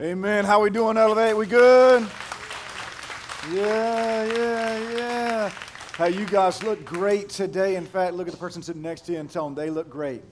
Amen. How we doing, Elevate? We good? Yeah, yeah, yeah. Hey, you guys look great today. In fact, look at the person sitting next to you and tell them they look great.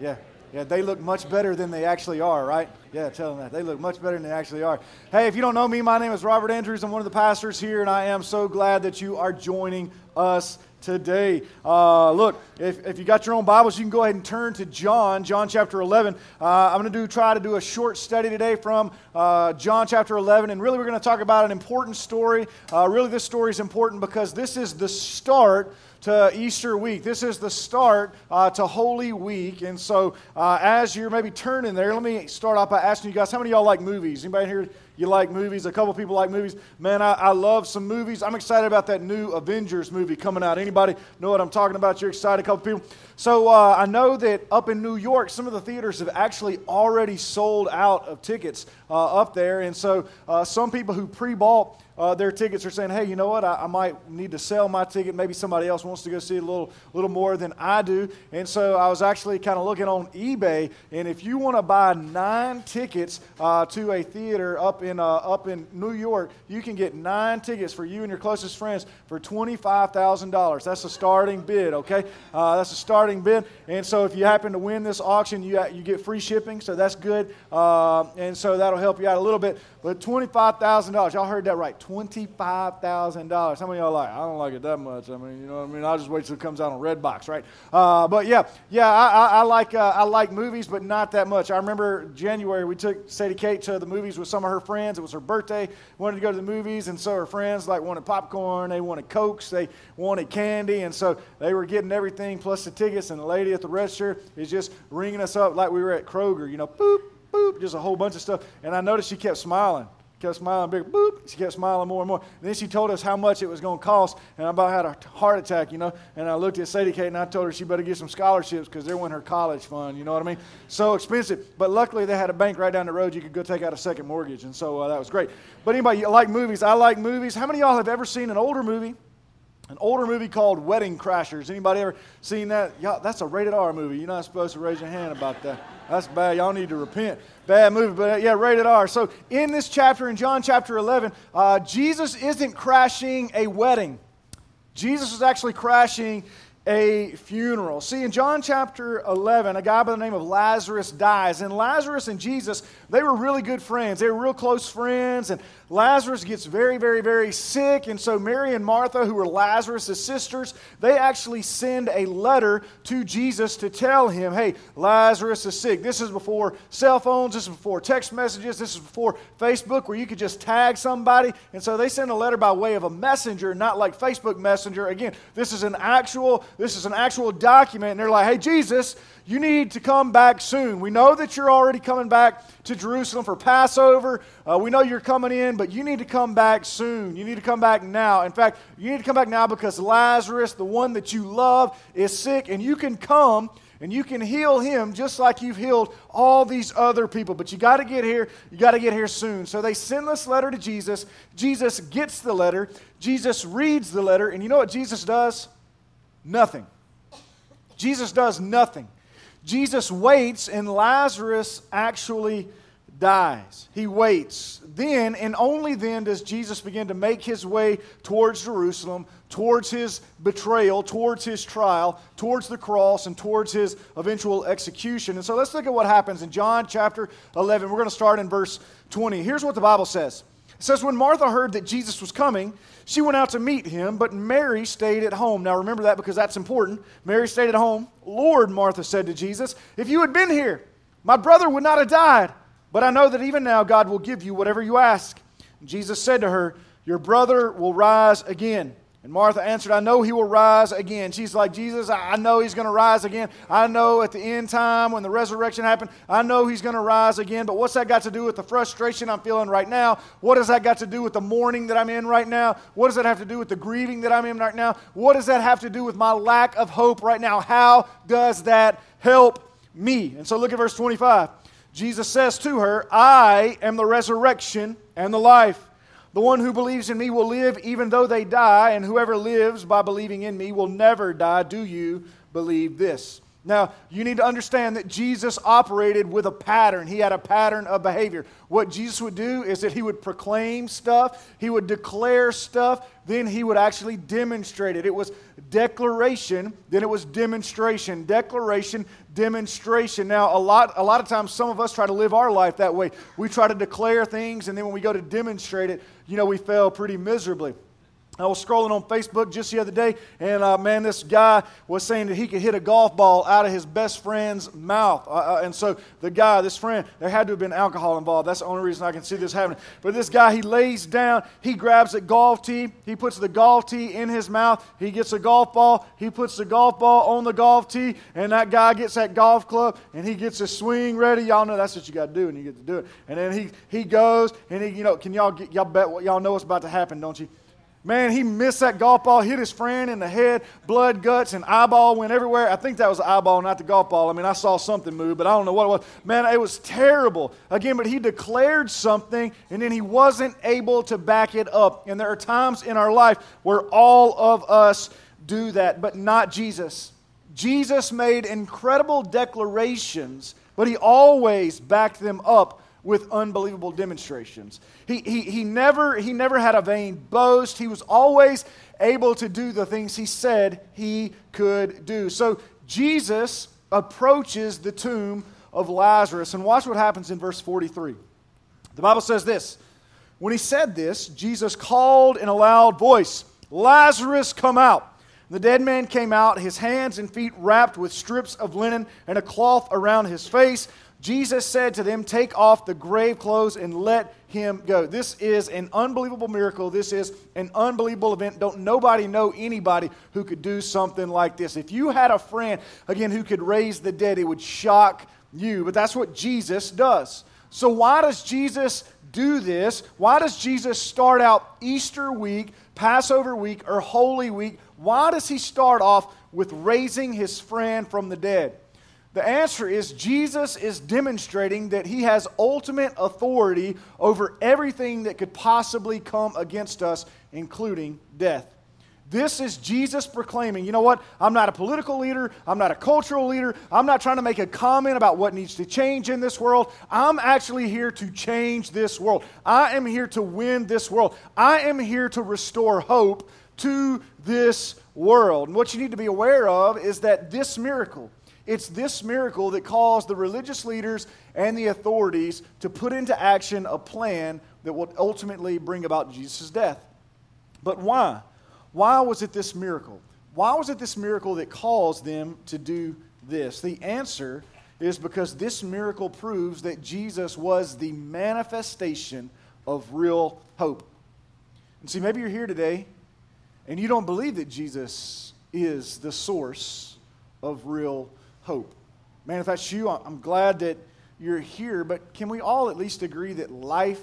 Yeah, yeah, they look much better than they actually are, right? Yeah, tell them that. They look much better than they actually are. Hey, if you don't know me, my name is Robert Andrews. I'm one of the pastors here, and I am so glad that you are joining us today. Uh, look, if, if you got your own Bibles, you can go ahead and turn to John, John chapter 11. Uh, I'm going to do try to do a short study today from uh, John chapter 11, and really we're going to talk about an important story. Uh, really, this story is important because this is the start to Easter week. This is the start uh, to Holy Week. And so, uh, as you're maybe turning there, let me start off by asking you guys how many of y'all like movies? Anybody here you like movies. A couple people like movies. Man, I, I love some movies. I'm excited about that new Avengers movie coming out. Anybody know what I'm talking about? You're excited, a couple people. So uh, I know that up in New York, some of the theaters have actually already sold out of tickets uh, up there. And so uh, some people who pre bought uh, their tickets are saying, hey, you know what? I, I, might need to sell my ticket. Maybe somebody else wants to go see a little, little more than I do. And so I was actually kind of looking on eBay. And if you want to buy nine tickets uh, to a theater up in, uh, up in New York, you can get nine tickets for you and your closest friends for $25,000. That's a starting bid, okay? Uh, that's a starting bid. And so if you happen to win this auction, you, you get free shipping. So that's good. Uh, and so that'll help you out a little bit. But $25,000, y'all heard that right. $25,000. How many y'all like? I don't like it that much. I mean, you know what I mean? I'll just wait till it comes out on Redbox, right? Uh, but yeah, yeah, I, I, I like, uh, I like movies, but not that much. I remember January, we took Sadie Kate to the movies with some of her friends. It was her birthday. Wanted to go to the movies, and so her friends like wanted popcorn, they wanted Cokes, they wanted candy, and so they were getting everything plus the tickets, and the lady at the register is just ringing us up like we were at Kroger, you know, boop, boop, just a whole bunch of stuff. And I noticed she kept smiling kept smiling big, boop. She kept smiling more and more. And then she told us how much it was going to cost, and I about had a heart attack, you know. And I looked at Sadie Kate and I told her she better get some scholarships because they're winning her college fund, you know what I mean? So expensive. But luckily they had a bank right down the road you could go take out a second mortgage, and so uh, that was great. But anybody you like movies? I like movies. How many of y'all have ever seen an older movie? An older movie called Wedding Crashers. Anybody ever seen that? Y'all, that's a rated R movie. You're not supposed to raise your hand about that. That's bad. Y'all need to repent. Bad movie, but yeah, rated R. So in this chapter, in John chapter 11, uh, Jesus isn't crashing a wedding. Jesus is actually crashing a funeral. See, in John chapter 11, a guy by the name of Lazarus dies. And Lazarus and Jesus, they were really good friends. They were real close friends. And Lazarus gets very, very, very sick. And so Mary and Martha, who were Lazarus' sisters, they actually send a letter to Jesus to tell him, hey, Lazarus is sick. This is before cell phones, this is before text messages, this is before Facebook where you could just tag somebody. And so they send a letter by way of a messenger, not like Facebook Messenger. Again, this is an actual, this is an actual document. And they're like, hey, Jesus, you need to come back soon. We know that you're already coming back to Jerusalem for Passover. Uh, we know you're coming in, but you need to come back soon. You need to come back now. In fact, you need to come back now because Lazarus, the one that you love, is sick, and you can come and you can heal him just like you've healed all these other people. But you got to get here. You got to get here soon. So they send this letter to Jesus. Jesus gets the letter. Jesus reads the letter. And you know what Jesus does? Nothing. Jesus does nothing. Jesus waits, and Lazarus actually dies. He waits. Then, and only then, does Jesus begin to make his way towards Jerusalem, towards his betrayal, towards his trial, towards the cross, and towards his eventual execution. And so let's look at what happens in John chapter 11. We're going to start in verse 20. Here's what the Bible says It says, When Martha heard that Jesus was coming, she went out to meet him, but Mary stayed at home. Now remember that because that's important. Mary stayed at home. Lord, Martha said to Jesus, if you had been here, my brother would not have died. But I know that even now God will give you whatever you ask. Jesus said to her, Your brother will rise again. And Martha answered, I know he will rise again. She's like, Jesus, I know he's going to rise again. I know at the end time when the resurrection happened, I know he's going to rise again. But what's that got to do with the frustration I'm feeling right now? What does that got to do with the mourning that I'm in right now? What does that have to do with the grieving that I'm in right now? What does that have to do with my lack of hope right now? How does that help me? And so look at verse 25. Jesus says to her, I am the resurrection and the life. The one who believes in me will live even though they die, and whoever lives by believing in me will never die. Do you believe this? Now, you need to understand that Jesus operated with a pattern. He had a pattern of behavior. What Jesus would do is that he would proclaim stuff, he would declare stuff, then he would actually demonstrate it. It was declaration, then it was demonstration. Declaration, demonstration. Now, a lot, a lot of times, some of us try to live our life that way. We try to declare things, and then when we go to demonstrate it, you know, we fail pretty miserably. I was scrolling on Facebook just the other day, and uh, man, this guy was saying that he could hit a golf ball out of his best friend's mouth. Uh, uh, and so the guy, this friend, there had to have been alcohol involved. That's the only reason I can see this happening. But this guy, he lays down, he grabs a golf tee, he puts the golf tee in his mouth, he gets a golf ball, he puts the golf ball on the golf tee, and that guy gets that golf club, and he gets his swing ready. Y'all know that's what you got to do, and you get to do it. And then he, he goes, and he, you know, can y'all, get, y'all bet what y'all know what's about to happen, don't you? Man, he missed that golf ball, hit his friend in the head, blood, guts, and eyeball went everywhere. I think that was the eyeball, not the golf ball. I mean, I saw something move, but I don't know what it was. Man, it was terrible. Again, but he declared something, and then he wasn't able to back it up. And there are times in our life where all of us do that, but not Jesus. Jesus made incredible declarations, but he always backed them up with unbelievable demonstrations. He, he, he, never, he never had a vain boast. He was always able to do the things he said he could do. So Jesus approaches the tomb of Lazarus. And watch what happens in verse 43. The Bible says this When he said this, Jesus called in a loud voice, Lazarus, come out. The dead man came out, his hands and feet wrapped with strips of linen and a cloth around his face. Jesus said to them, Take off the grave clothes and let him go. This is an unbelievable miracle. This is an unbelievable event. Don't nobody know anybody who could do something like this. If you had a friend, again, who could raise the dead, it would shock you. But that's what Jesus does. So, why does Jesus do this? Why does Jesus start out Easter week, Passover week, or Holy week? Why does he start off with raising his friend from the dead? The answer is Jesus is demonstrating that he has ultimate authority over everything that could possibly come against us, including death. This is Jesus proclaiming, you know what? I'm not a political leader. I'm not a cultural leader. I'm not trying to make a comment about what needs to change in this world. I'm actually here to change this world. I am here to win this world. I am here to restore hope to this world. And what you need to be aware of is that this miracle, it's this miracle that caused the religious leaders and the authorities to put into action a plan that would ultimately bring about Jesus' death. But why? Why was it this miracle? Why was it this miracle that caused them to do this? The answer is because this miracle proves that Jesus was the manifestation of real hope. And see, maybe you're here today and you don't believe that Jesus is the source of real hope. Man, if that's you, I'm glad that you're here, but can we all at least agree that life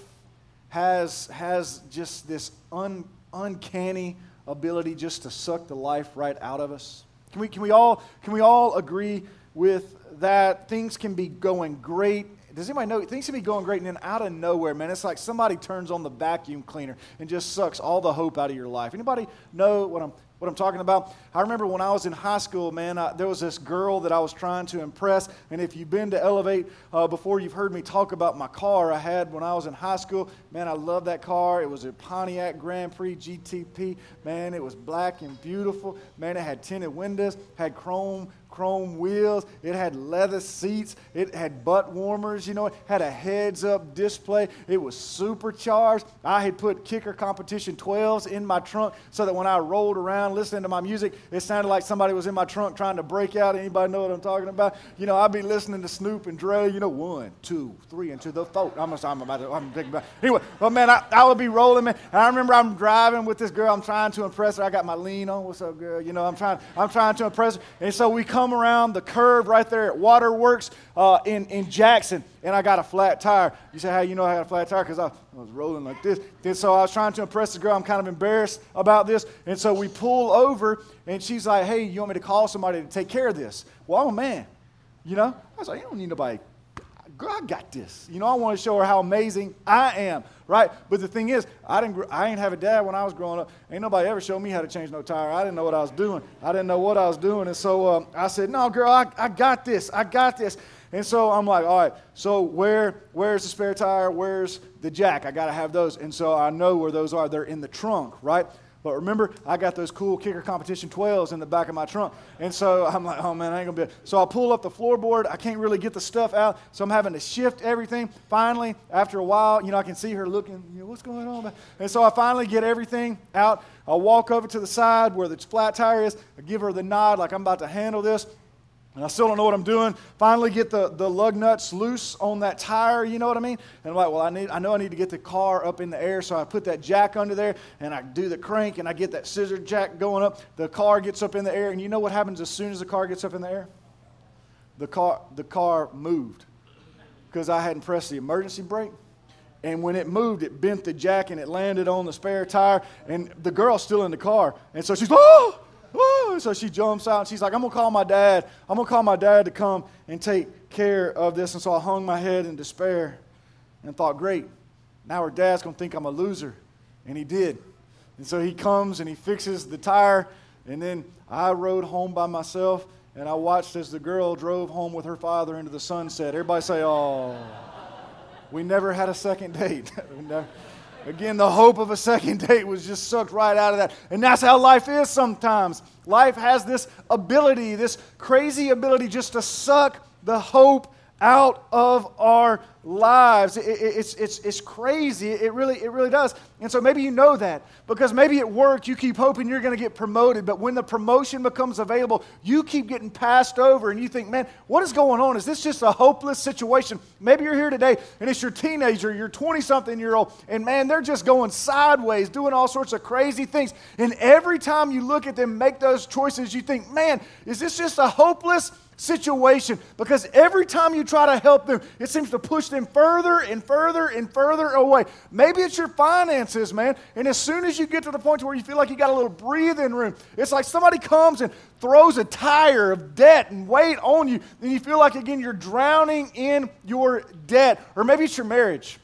has, has just this un, uncanny ability just to suck the life right out of us? Can we, can, we all, can we all agree with that? Things can be going great. Does anybody know things can be going great and then out of nowhere, man, it's like somebody turns on the vacuum cleaner and just sucks all the hope out of your life. Anybody know what I'm what I'm talking about? I remember when I was in high school, man, I, there was this girl that I was trying to impress. And if you've been to Elevate uh, before, you've heard me talk about my car I had when I was in high school. Man, I love that car. It was a Pontiac Grand Prix GTP. Man, it was black and beautiful. Man, it had tinted windows, had chrome chrome wheels. It had leather seats. It had butt warmers. You know, it had a heads up display. It was supercharged. I had put kicker competition 12s in my trunk so that when I rolled around listening to my music, it sounded like somebody was in my trunk trying to break out. Anybody know what I'm talking about? You know, I'd be listening to Snoop and Dre, you know, one, two, three, and to the four. I'm, I'm about to, I'm thinking about Anyway, well, man, I, I would be rolling, man. And I remember I'm driving with this girl. I'm trying to impress her. I got my lean on. What's up, girl? You know, I'm trying, I'm trying to impress her. And so we come come around the curve right there at Waterworks uh, in, in Jackson, and I got a flat tire. You say, how you know I had a flat tire? Because I, I, was rolling like this. And so I was trying to impress the girl. I'm kind of embarrassed about this. And so we pull over, and she's like, hey, you want me to call somebody to take care of this? Well, I'm a man. You know? I was like, you don't need nobody girl, I got this. You know, I want to show her how amazing I am, right? But the thing is, I didn't, I ain't have a dad when I was growing up. Ain't nobody ever showed me how to change no tire. I didn't know what I was doing. I didn't know what I was doing. And so um, I said, no, girl, I, I got this. I got this. And so I'm like, all right, so where, where's the spare tire? Where's the jack? I got to have those. And so I know where those are. They're in the trunk, right? But remember, I got those cool kicker competition 12s in the back of my trunk. And so I'm like, oh man, I ain't gonna be. So I pull up the floorboard. I can't really get the stuff out. So I'm having to shift everything. Finally, after a while, you know, I can see her looking, you know, what's going on? And so I finally get everything out. I walk over to the side where the flat tire is. I give her the nod like I'm about to handle this. And I still don't know what I'm doing. Finally, get the, the lug nuts loose on that tire, you know what I mean? And I'm like, well, I, need, I know I need to get the car up in the air, so I put that jack under there and I do the crank and I get that scissor jack going up. The car gets up in the air, and you know what happens as soon as the car gets up in the air? The car, the car moved because I hadn't pressed the emergency brake. And when it moved, it bent the jack and it landed on the spare tire. And the girl's still in the car. And so she's, oh! So she jumps out and she's like, I'm going to call my dad. I'm going to call my dad to come and take care of this. And so I hung my head in despair and thought, great, now her dad's going to think I'm a loser. And he did. And so he comes and he fixes the tire. And then I rode home by myself and I watched as the girl drove home with her father into the sunset. Everybody say, oh, we never had a second date. Again, the hope of a second date was just sucked right out of that. And that's how life is sometimes. Life has this ability, this crazy ability just to suck the hope out of our lives. It, it, it's, it's, it's crazy. It really, it really does. And so maybe you know that because maybe at work you keep hoping you're going to get promoted, but when the promotion becomes available, you keep getting passed over and you think, man, what is going on? Is this just a hopeless situation? Maybe you're here today and it's your teenager, your 20 something year old, and man, they're just going sideways, doing all sorts of crazy things. And every time you look at them make those choices, you think, man, is this just a hopeless situation because every time you try to help them, it seems to push them further and further and further away. Maybe it's your finances, man. And as soon as you get to the point where you feel like you got a little breathing room, it's like somebody comes and throws a tire of debt and weight on you, then you feel like again you're drowning in your debt. Or maybe it's your marriage.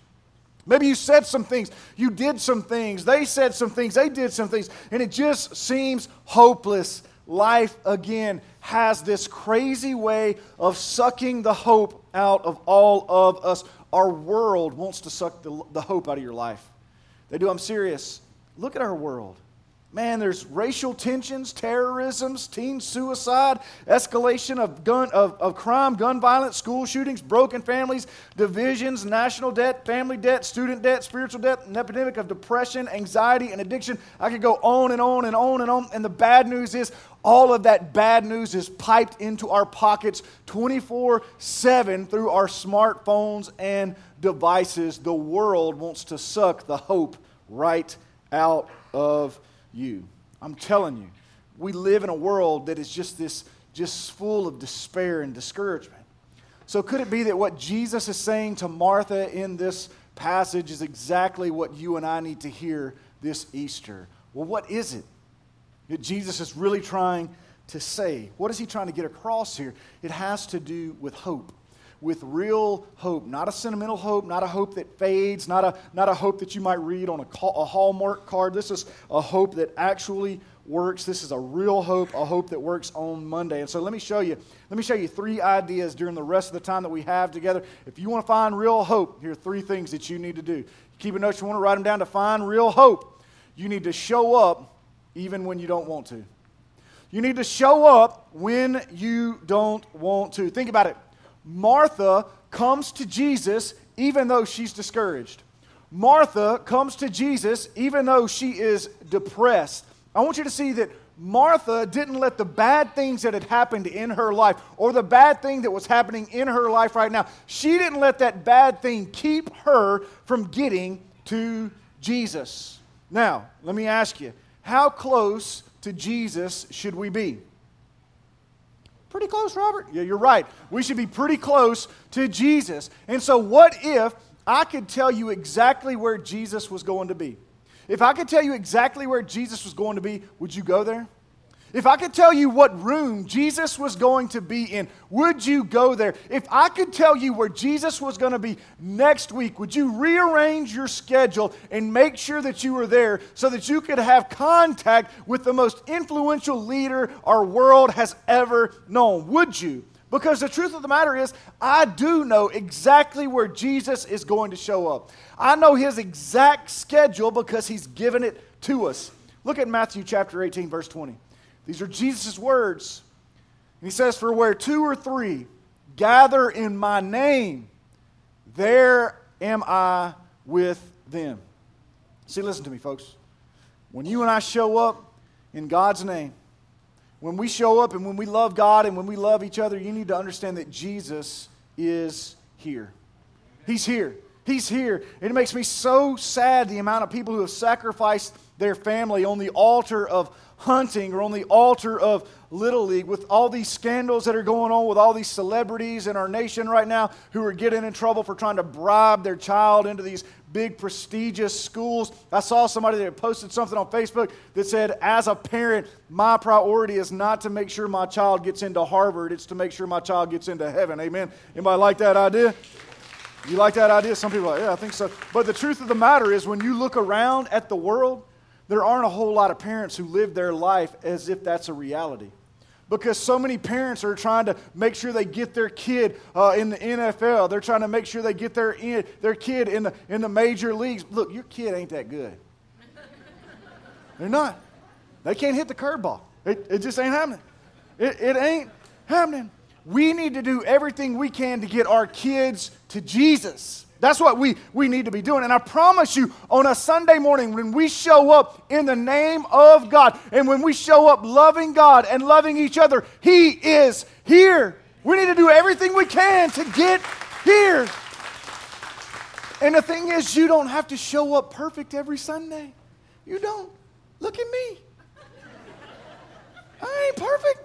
Maybe you said some things, you did some things, they said some things, they did some things, and it just seems hopeless. Life again has this crazy way of sucking the hope out of all of us. Our world wants to suck the, the hope out of your life. They do, I'm serious. Look at our world. Man, there's racial tensions, terrorisms, teen suicide, escalation of, gun, of, of crime, gun violence, school shootings, broken families, divisions, national debt, family debt, student debt, spiritual debt, an epidemic of depression, anxiety, and addiction. I could go on and on and on and on. And the bad news is all of that bad news is piped into our pockets 24 7 through our smartphones and devices. The world wants to suck the hope right out of you. I'm telling you, we live in a world that is just this, just full of despair and discouragement. So, could it be that what Jesus is saying to Martha in this passage is exactly what you and I need to hear this Easter? Well, what is it that Jesus is really trying to say? What is he trying to get across here? It has to do with hope with real hope, not a sentimental hope, not a hope that fades, not a, not a hope that you might read on a, call, a Hallmark card. This is a hope that actually works. This is a real hope, a hope that works on Monday. And so let me show you, let me show you three ideas during the rest of the time that we have together. If you want to find real hope, here are three things that you need to do. Keep a note, you want to write them down to find real hope. You need to show up even when you don't want to. You need to show up when you don't want to. Think about it. Martha comes to Jesus even though she's discouraged. Martha comes to Jesus even though she is depressed. I want you to see that Martha didn't let the bad things that had happened in her life or the bad thing that was happening in her life right now, she didn't let that bad thing keep her from getting to Jesus. Now, let me ask you, how close to Jesus should we be? Pretty close, Robert? Yeah, you're right. We should be pretty close to Jesus. And so, what if I could tell you exactly where Jesus was going to be? If I could tell you exactly where Jesus was going to be, would you go there? If I could tell you what room Jesus was going to be in, would you go there? If I could tell you where Jesus was going to be next week, would you rearrange your schedule and make sure that you were there so that you could have contact with the most influential leader our world has ever known? Would you? Because the truth of the matter is, I do know exactly where Jesus is going to show up. I know his exact schedule because he's given it to us. Look at Matthew chapter 18, verse 20. These are Jesus' words. And he says, For where two or three gather in my name, there am I with them. See, listen to me, folks. When you and I show up in God's name, when we show up and when we love God and when we love each other, you need to understand that Jesus is here. He's here. He's here. And it makes me so sad the amount of people who have sacrificed their family on the altar of hunting or on the altar of Little League with all these scandals that are going on with all these celebrities in our nation right now who are getting in trouble for trying to bribe their child into these big prestigious schools. I saw somebody that posted something on Facebook that said, As a parent, my priority is not to make sure my child gets into Harvard, it's to make sure my child gets into heaven. Amen. Anybody like that idea? You like that idea? Some people are like, yeah, I think so. But the truth of the matter is, when you look around at the world, there aren't a whole lot of parents who live their life as if that's a reality. Because so many parents are trying to make sure they get their kid uh, in the NFL. They're trying to make sure they get their, in, their kid in the, in the major leagues. Look, your kid ain't that good. They're not. They can't hit the curveball. It, it just ain't happening. It, it ain't happening. We need to do everything we can to get our kids to Jesus. That's what we, we need to be doing. And I promise you, on a Sunday morning, when we show up in the name of God, and when we show up loving God and loving each other, He is here. We need to do everything we can to get here. And the thing is, you don't have to show up perfect every Sunday. You don't. Look at me. I ain't perfect.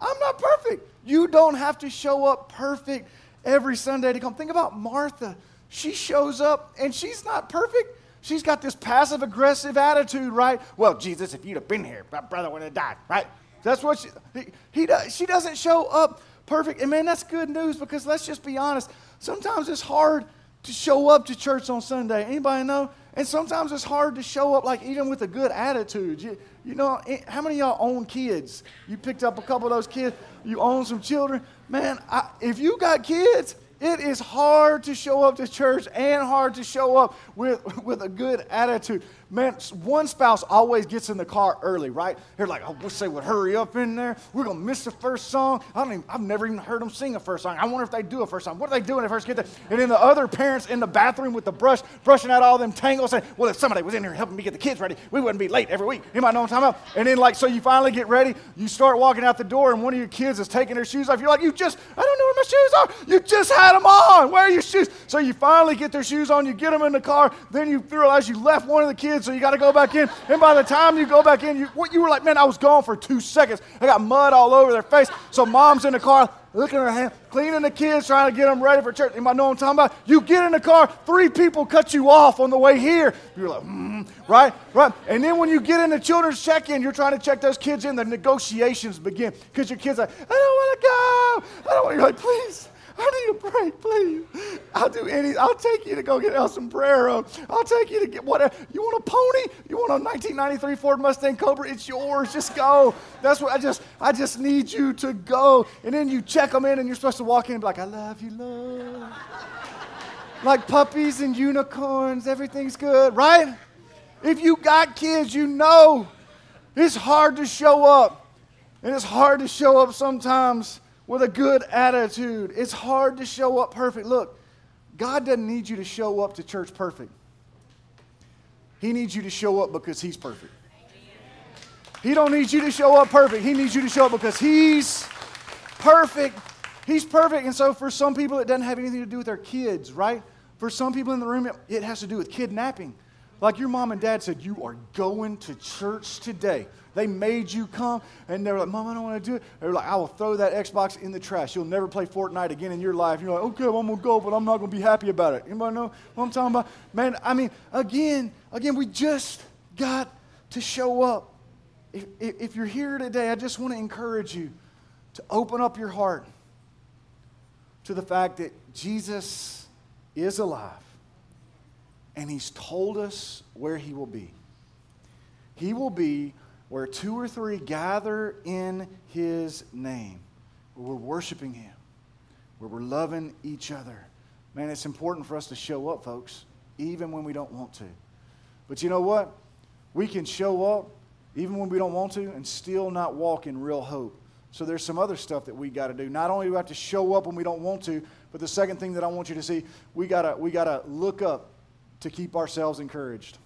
I'm not perfect. You don't have to show up perfect every Sunday to come. Think about Martha. She shows up and she's not perfect. She's got this passive aggressive attitude, right? Well, Jesus, if you'd have been here, my brother would have died, right? That's what she, he, he does. She doesn't show up perfect. And man, that's good news because let's just be honest. Sometimes it's hard to show up to church on Sunday. Anybody know? And sometimes it's hard to show up, like even with a good attitude. You, you know, eh, how many y'all own kids? You picked up a couple of those kids. You own some children. Man, I, if you got kids, it is hard to show up to church and hard to show up with, with a good attitude. Man, one spouse always gets in the car early, right? They're like, oh, wish they would hurry up in there. We're going to miss the first song. I don't even, I've never even heard them sing a first song. I wonder if they do a first song. What are they doing when they first get there? And then the other parents in the bathroom with the brush, brushing out all them tangles, saying, well, if somebody was in here helping me get the kids ready, we wouldn't be late every week. Anybody know what I'm talking about? And then, like, so you finally get ready, you start walking out the door, and one of your kids is taking their shoes off. You're like, you just, I don't know where my shoes are. You just had them on. Where are your shoes? So you finally get their shoes on, you get them in the car, then you realize you left one of the kids, so you got to go back in. And by the time you go back in, you, what, you were like, man, I was gone for two seconds. I got mud all over their face. So mom's in the car, looking at her hand, cleaning the kids, trying to get them ready for church. Anybody know what I'm talking about? You get in the car, three people cut you off on the way here. You're like, mm, right, right. And then when you get in the children's check-in, you're trying to check those kids in. The negotiations begin because your kids are like, I don't want to go. I don't want. You're like, please. I need a break, please. I'll do any. I'll take you to go get El Sombrero. I'll take you to get whatever. You want a pony? You want a 1993 Ford Mustang Cobra? It's yours. Just go. That's what I just. I just need you to go. And then you check them in, and you're supposed to walk in and be like, "I love you, love." like puppies and unicorns, everything's good, right? If you got kids, you know it's hard to show up, and it's hard to show up sometimes with a good attitude. It's hard to show up perfect. Look, God doesn't need you to show up to church perfect. He needs you to show up because he's perfect. He don't need you to show up perfect. He needs you to show up because he's perfect. He's perfect. And so for some people it doesn't have anything to do with their kids, right? For some people in the room it has to do with kidnapping. Like your mom and dad said, you are going to church today. They made you come, and they were like, Mom, I don't want to do it. They were like, I will throw that Xbox in the trash. You'll never play Fortnite again in your life. You're like, okay, well, I'm going to go, but I'm not going to be happy about it. Anybody know what I'm talking about? Man, I mean, again, again, we just got to show up. if, if you're here today, I just want to encourage you to open up your heart to the fact that Jesus is alive and he's told us where he will be. He will be where two or three gather in his name, where we're worshiping him, where we're loving each other. Man, it's important for us to show up, folks, even when we don't want to. But you know what? We can show up even when we don't want to and still not walk in real hope. So there's some other stuff that we got to do. Not only do we have to show up when we don't want to, but the second thing that I want you to see, we got to we got to look up to keep ourselves encouraged.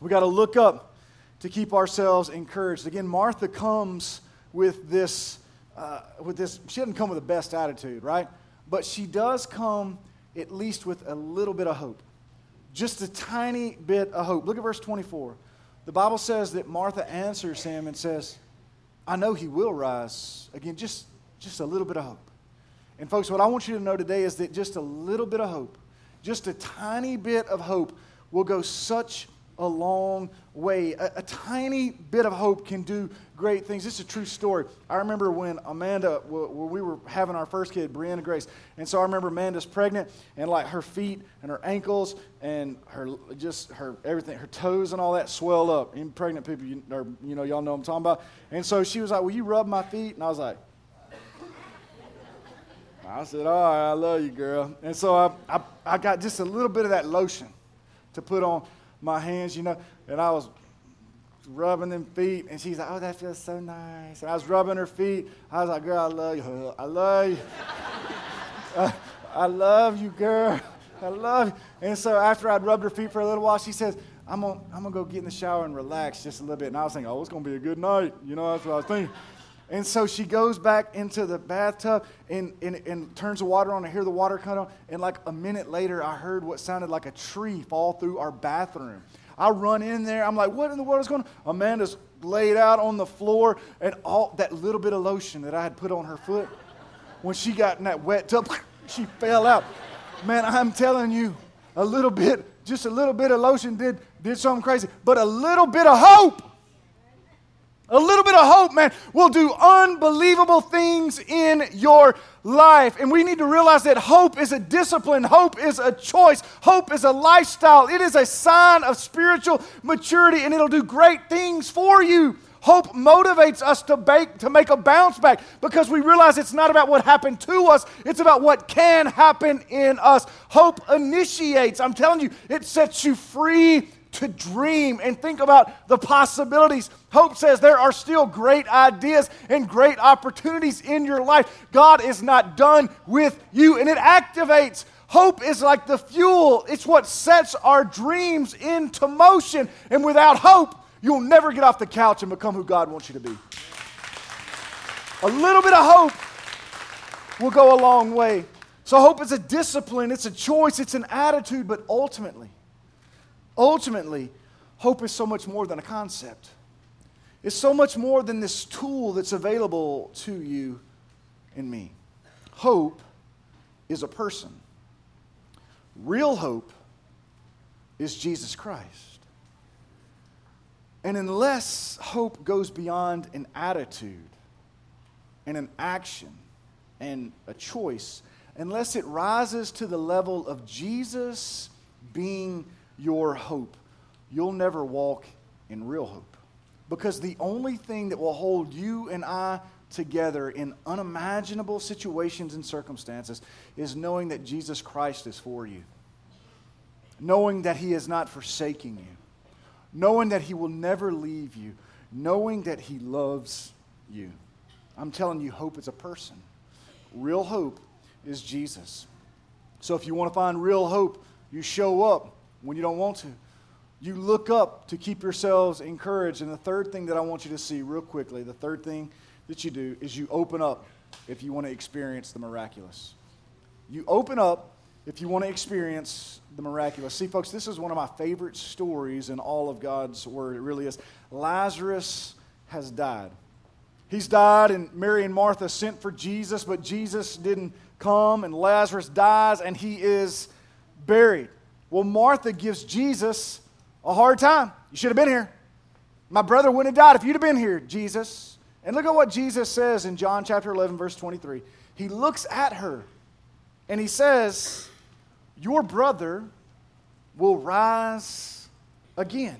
We got to look up to keep ourselves encouraged. Again, Martha comes with this uh, with this she doesn't come with the best attitude, right? But she does come at least with a little bit of hope. Just a tiny bit of hope. Look at verse 24. The Bible says that Martha answers him and says, I know he will rise. Again, just, just a little bit of hope. And, folks, what I want you to know today is that just a little bit of hope, just a tiny bit of hope, will go such a long way. A, a, tiny bit of hope can do great things. This is a true story. I remember when Amanda, when we were having our first kid, Brianna Grace, and so I remember Amanda's pregnant, and like her feet and her ankles and her just her everything, her toes and all that swell up. In pregnant people, you, or you know, y'all know I'm talking about. And so she was like, "Will you rub my feet?" And I was like. I said, all right, I love you, girl. And so I, I, I got just a little bit of that lotion to put on my hands, you know, and I was rubbing them feet, and she's like, "Oh, that feels so nice." And I was rubbing her feet. I was like, "Girl, I love you. I love you. I, I love you, girl. I love you." And so after I'd rubbed her feet for a little while, she says, "I'm gonna, I'm gonna go get in the shower and relax just a little bit." And I was thinking, "Oh, it's gonna be a good night." You know, that's what I was thinking. And so she goes back into the bathtub and, and, and turns the water on. I hear the water come on. And like a minute later, I heard what sounded like a tree fall through our bathroom. I run in there. I'm like, what in the world is going on? Amanda's laid out on the floor, and all that little bit of lotion that I had put on her foot, when she got in that wet tub, she fell out. Man, I'm telling you, a little bit, just a little bit of lotion did, did something crazy, but a little bit of hope a little bit of hope, man, will do unbelievable things in your life. And we need to realize that hope is a discipline, hope is a choice, hope is a lifestyle. It is a sign of spiritual maturity, and it'll do great things for you. Hope motivates us to, bake, to make a bounce back because we realize it's not about what happened to us, it's about what can happen in us. Hope initiates, I'm telling you, it sets you free to dream and think about the possibilities. Hope says there are still great ideas and great opportunities in your life. God is not done with you, and it activates. Hope is like the fuel, it's what sets our dreams into motion. And without hope, you'll never get off the couch and become who God wants you to be. A little bit of hope will go a long way. So, hope is a discipline, it's a choice, it's an attitude, but ultimately, Ultimately, hope is so much more than a concept. It's so much more than this tool that's available to you and me. Hope is a person. Real hope is Jesus Christ. And unless hope goes beyond an attitude and an action and a choice, unless it rises to the level of Jesus being your hope, you'll never walk in real hope. Because the only thing that will hold you and I together in unimaginable situations and circumstances is knowing that Jesus Christ is for you, knowing that He is not forsaking you, knowing that He will never leave you, knowing that He loves you. I'm telling you, hope is a person. Real hope is Jesus. So if you want to find real hope, you show up when you don't want to. You look up to keep yourselves encouraged. And the third thing that I want you to see, real quickly, the third thing that you do is you open up if you want to experience the miraculous. You open up if you want to experience the miraculous. See, folks, this is one of my favorite stories in all of God's Word. It really is. Lazarus has died. He's died, and Mary and Martha sent for Jesus, but Jesus didn't come, and Lazarus dies, and he is buried. Well, Martha gives Jesus a hard time. You should have been here. My brother wouldn't have died if you'd have been here, Jesus. And look at what Jesus says in John chapter 11, verse 23. He looks at her and he says, Your brother will rise again.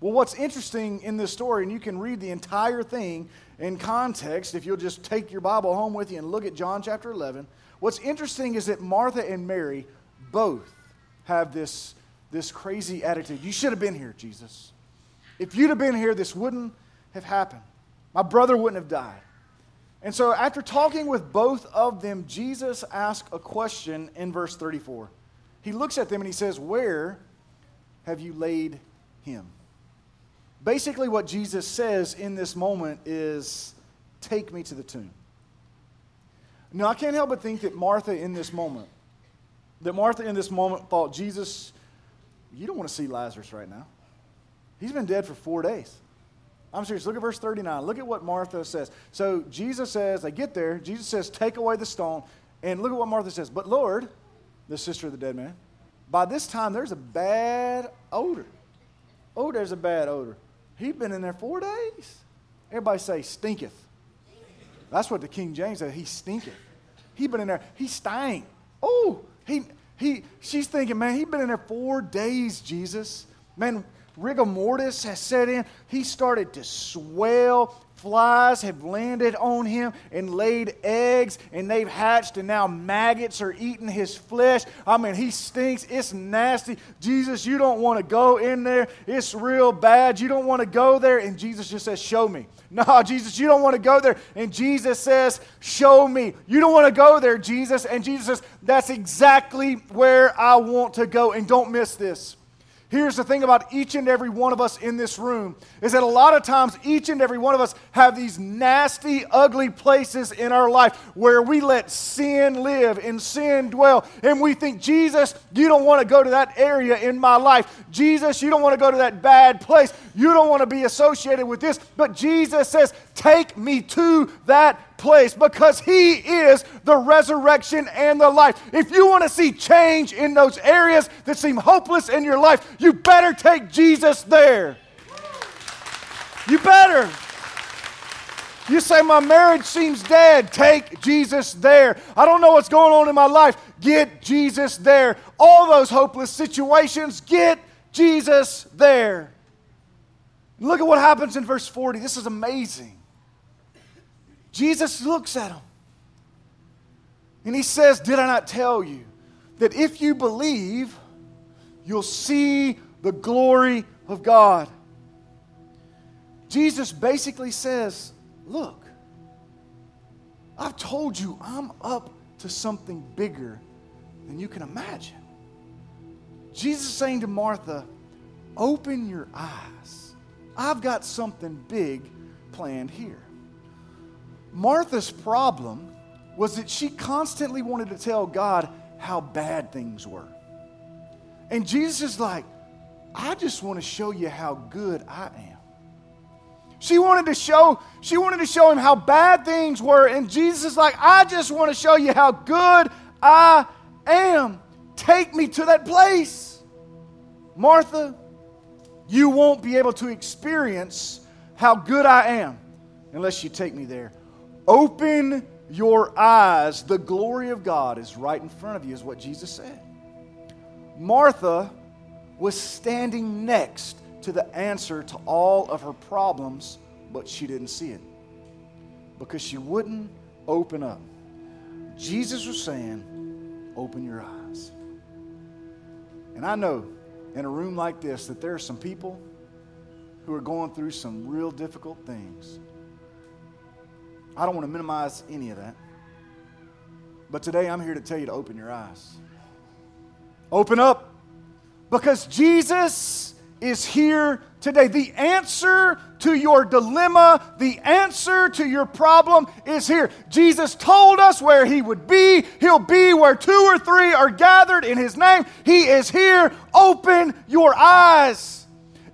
Well, what's interesting in this story, and you can read the entire thing in context if you'll just take your Bible home with you and look at John chapter 11. What's interesting is that Martha and Mary both have this, this crazy attitude. You should have been here, Jesus. If you'd have been here, this wouldn't have happened. My brother wouldn't have died. And so, after talking with both of them, Jesus asks a question in verse 34. He looks at them and he says, Where have you laid him? Basically, what Jesus says in this moment is, Take me to the tomb. Now, I can't help but think that Martha in this moment, that Martha in this moment thought, Jesus, you don't want to see Lazarus right now. He's been dead for four days. I'm serious. Look at verse 39. Look at what Martha says. So Jesus says, they get there. Jesus says, take away the stone. And look at what Martha says. But Lord, the sister of the dead man, by this time there's a bad odor. Oh, there's a bad odor. He'd been in there four days. Everybody say, stinketh. That's what the King James said. He stinketh. He'd been in there. He stank. Oh, he, he, she's thinking, man, he's been in there four days, Jesus. Man, rigor mortis has set in. He started to swell. Flies have landed on him and laid eggs, and they've hatched, and now maggots are eating his flesh. I mean, he stinks. It's nasty. Jesus, you don't want to go in there. It's real bad. You don't want to go there. And Jesus just says, Show me. No, Jesus, you don't want to go there. And Jesus says, Show me. You don't want to go there, Jesus. And Jesus says, That's exactly where I want to go. And don't miss this. Here's the thing about each and every one of us in this room is that a lot of times each and every one of us have these nasty, ugly places in our life where we let sin live and sin dwell. And we think, Jesus, you don't want to go to that area in my life. Jesus, you don't want to go to that bad place. You don't want to be associated with this. But Jesus says, take me to that place because He is the resurrection and the life. If you want to see change in those areas that seem hopeless in your life, you better take Jesus there. You better. You say, My marriage seems dead. Take Jesus there. I don't know what's going on in my life. Get Jesus there. All those hopeless situations, get Jesus there. Look at what happens in verse 40. This is amazing. Jesus looks at him and he says, Did I not tell you that if you believe, you'll see the glory of God? Jesus basically says, Look, I've told you I'm up to something bigger than you can imagine. Jesus is saying to Martha, Open your eyes. I've got something big planned here. Martha's problem was that she constantly wanted to tell God how bad things were. And Jesus is like, I just want to show you how good I am. She wanted to show, she wanted to show him how bad things were, and Jesus is like, I just want to show you how good I am. Take me to that place. Martha, you won't be able to experience how good I am unless you take me there. Open your eyes. The glory of God is right in front of you, is what Jesus said. Martha was standing next to the answer to all of her problems, but she didn't see it because she wouldn't open up. Jesus was saying, Open your eyes. And I know in a room like this that there are some people who are going through some real difficult things. I don't want to minimize any of that. But today I'm here to tell you to open your eyes. Open up because Jesus is here today. The answer to your dilemma, the answer to your problem is here. Jesus told us where He would be. He'll be where two or three are gathered in His name. He is here. Open your eyes.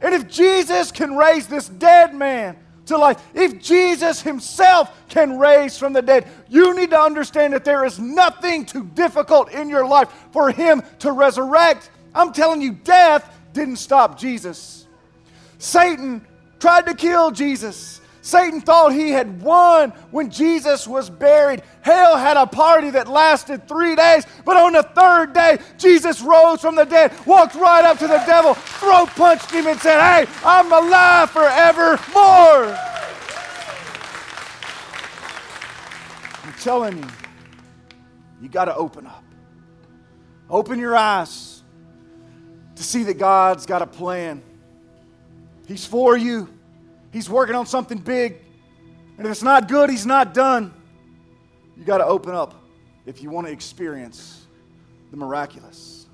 And if Jesus can raise this dead man, to life. If Jesus himself can raise from the dead, you need to understand that there is nothing too difficult in your life for him to resurrect. I'm telling you, death didn't stop Jesus. Satan tried to kill Jesus. Satan thought he had won when Jesus was buried. Hell had a party that lasted three days, but on the third day, Jesus rose from the dead, walked right up to the devil, throat punched him, and said, Hey, I'm alive forevermore. I'm telling you, you got to open up. Open your eyes to see that God's got a plan. He's for you. He's working on something big. And if it's not good, He's not done. You got to open up if you want to experience the miraculous.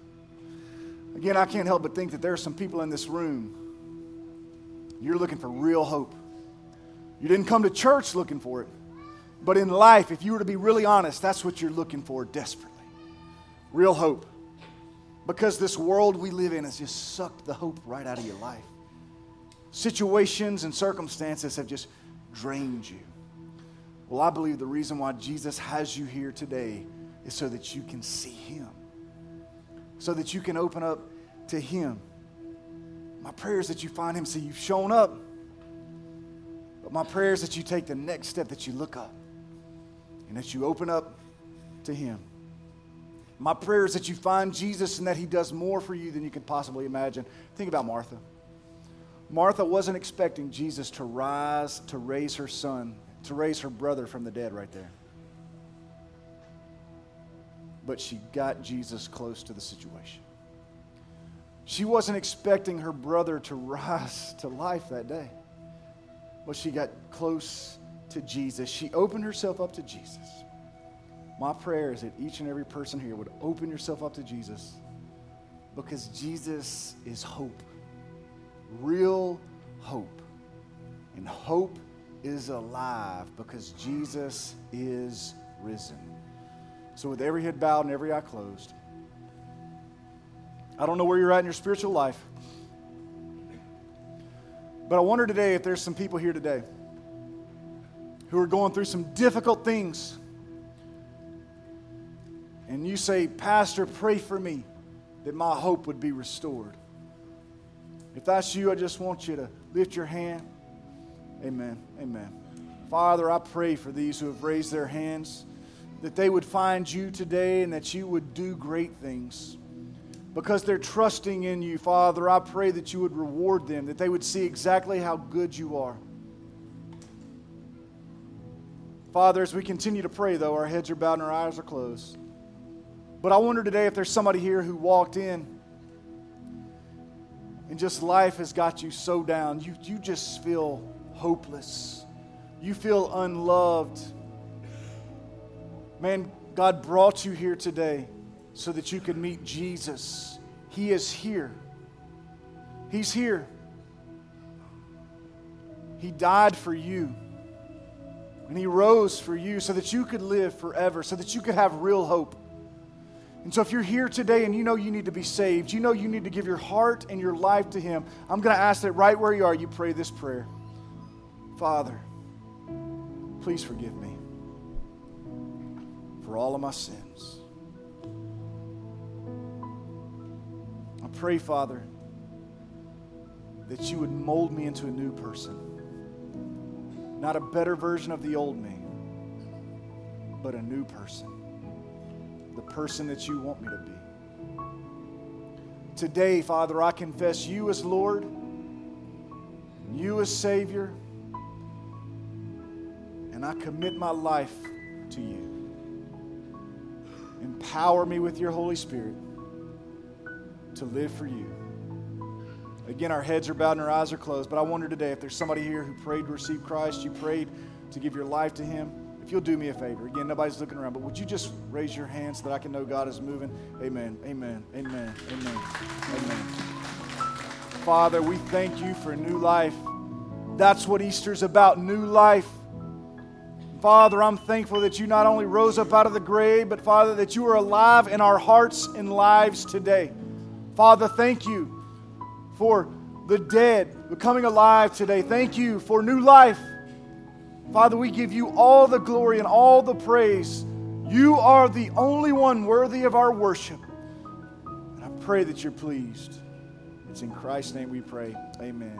Again, I can't help but think that there are some people in this room. You're looking for real hope. You didn't come to church looking for it. But in life, if you were to be really honest, that's what you're looking for desperately real hope. Because this world we live in has just sucked the hope right out of your life. Situations and circumstances have just drained you. Well, I believe the reason why Jesus has you here today is so that you can see Him, so that you can open up to Him. My prayer is that you find Him. See, you've shown up, but my prayer is that you take the next step, that you look up, and that you open up to Him. My prayer is that you find Jesus and that He does more for you than you could possibly imagine. Think about Martha. Martha wasn't expecting Jesus to rise to raise her son, to raise her brother from the dead right there. But she got Jesus close to the situation. She wasn't expecting her brother to rise to life that day. But she got close to Jesus. She opened herself up to Jesus. My prayer is that each and every person here would open yourself up to Jesus because Jesus is hope real hope. And hope is alive because Jesus is risen. So, with every head bowed and every eye closed, I don't know where you're at in your spiritual life, but I wonder today if there's some people here today who are going through some difficult things. And you say, Pastor, pray for me that my hope would be restored. If that's you, I just want you to lift your hand. Amen. Amen. Father, I pray for these who have raised their hands that they would find you today and that you would do great things. Because they're trusting in you, Father, I pray that you would reward them, that they would see exactly how good you are. Father, as we continue to pray, though, our heads are bowed and our eyes are closed. But I wonder today if there's somebody here who walked in and just life has got you so down, you, you just feel hopeless. You feel unloved. Man, God brought you here today so that you could meet Jesus. He is here. He's here. He died for you. And He rose for you so that you could live forever, so that you could have real hope. And so, if you're here today and you know you need to be saved, you know you need to give your heart and your life to Him, I'm going to ask that right where you are, you pray this prayer Father, please forgive me for all of my sins. I pray, Father, that you would mold me into a new person. Not a better version of the old me, but a new person the person that you want me to be. Today, Father, I confess you as Lord, you as Savior, and I commit my life to you. Empower me with your Holy Spirit to live for you. Again, our heads are bowed and our eyes are closed, but I wonder today if there's somebody here who prayed to receive Christ, you prayed to give your life to Him if you'll do me a favor, again, nobody's looking around, but would you just raise your hand so that I can know God is moving? Amen. Amen. Amen. Amen. Amen. Father, we thank you for new life. That's what Easter's about new life. Father, I'm thankful that you not only rose up out of the grave, but Father, that you are alive in our hearts and lives today. Father, thank you for the dead becoming alive today. Thank you for new life. Father, we give you all the glory and all the praise. You are the only one worthy of our worship. And I pray that you're pleased. It's in Christ's name we pray. Amen.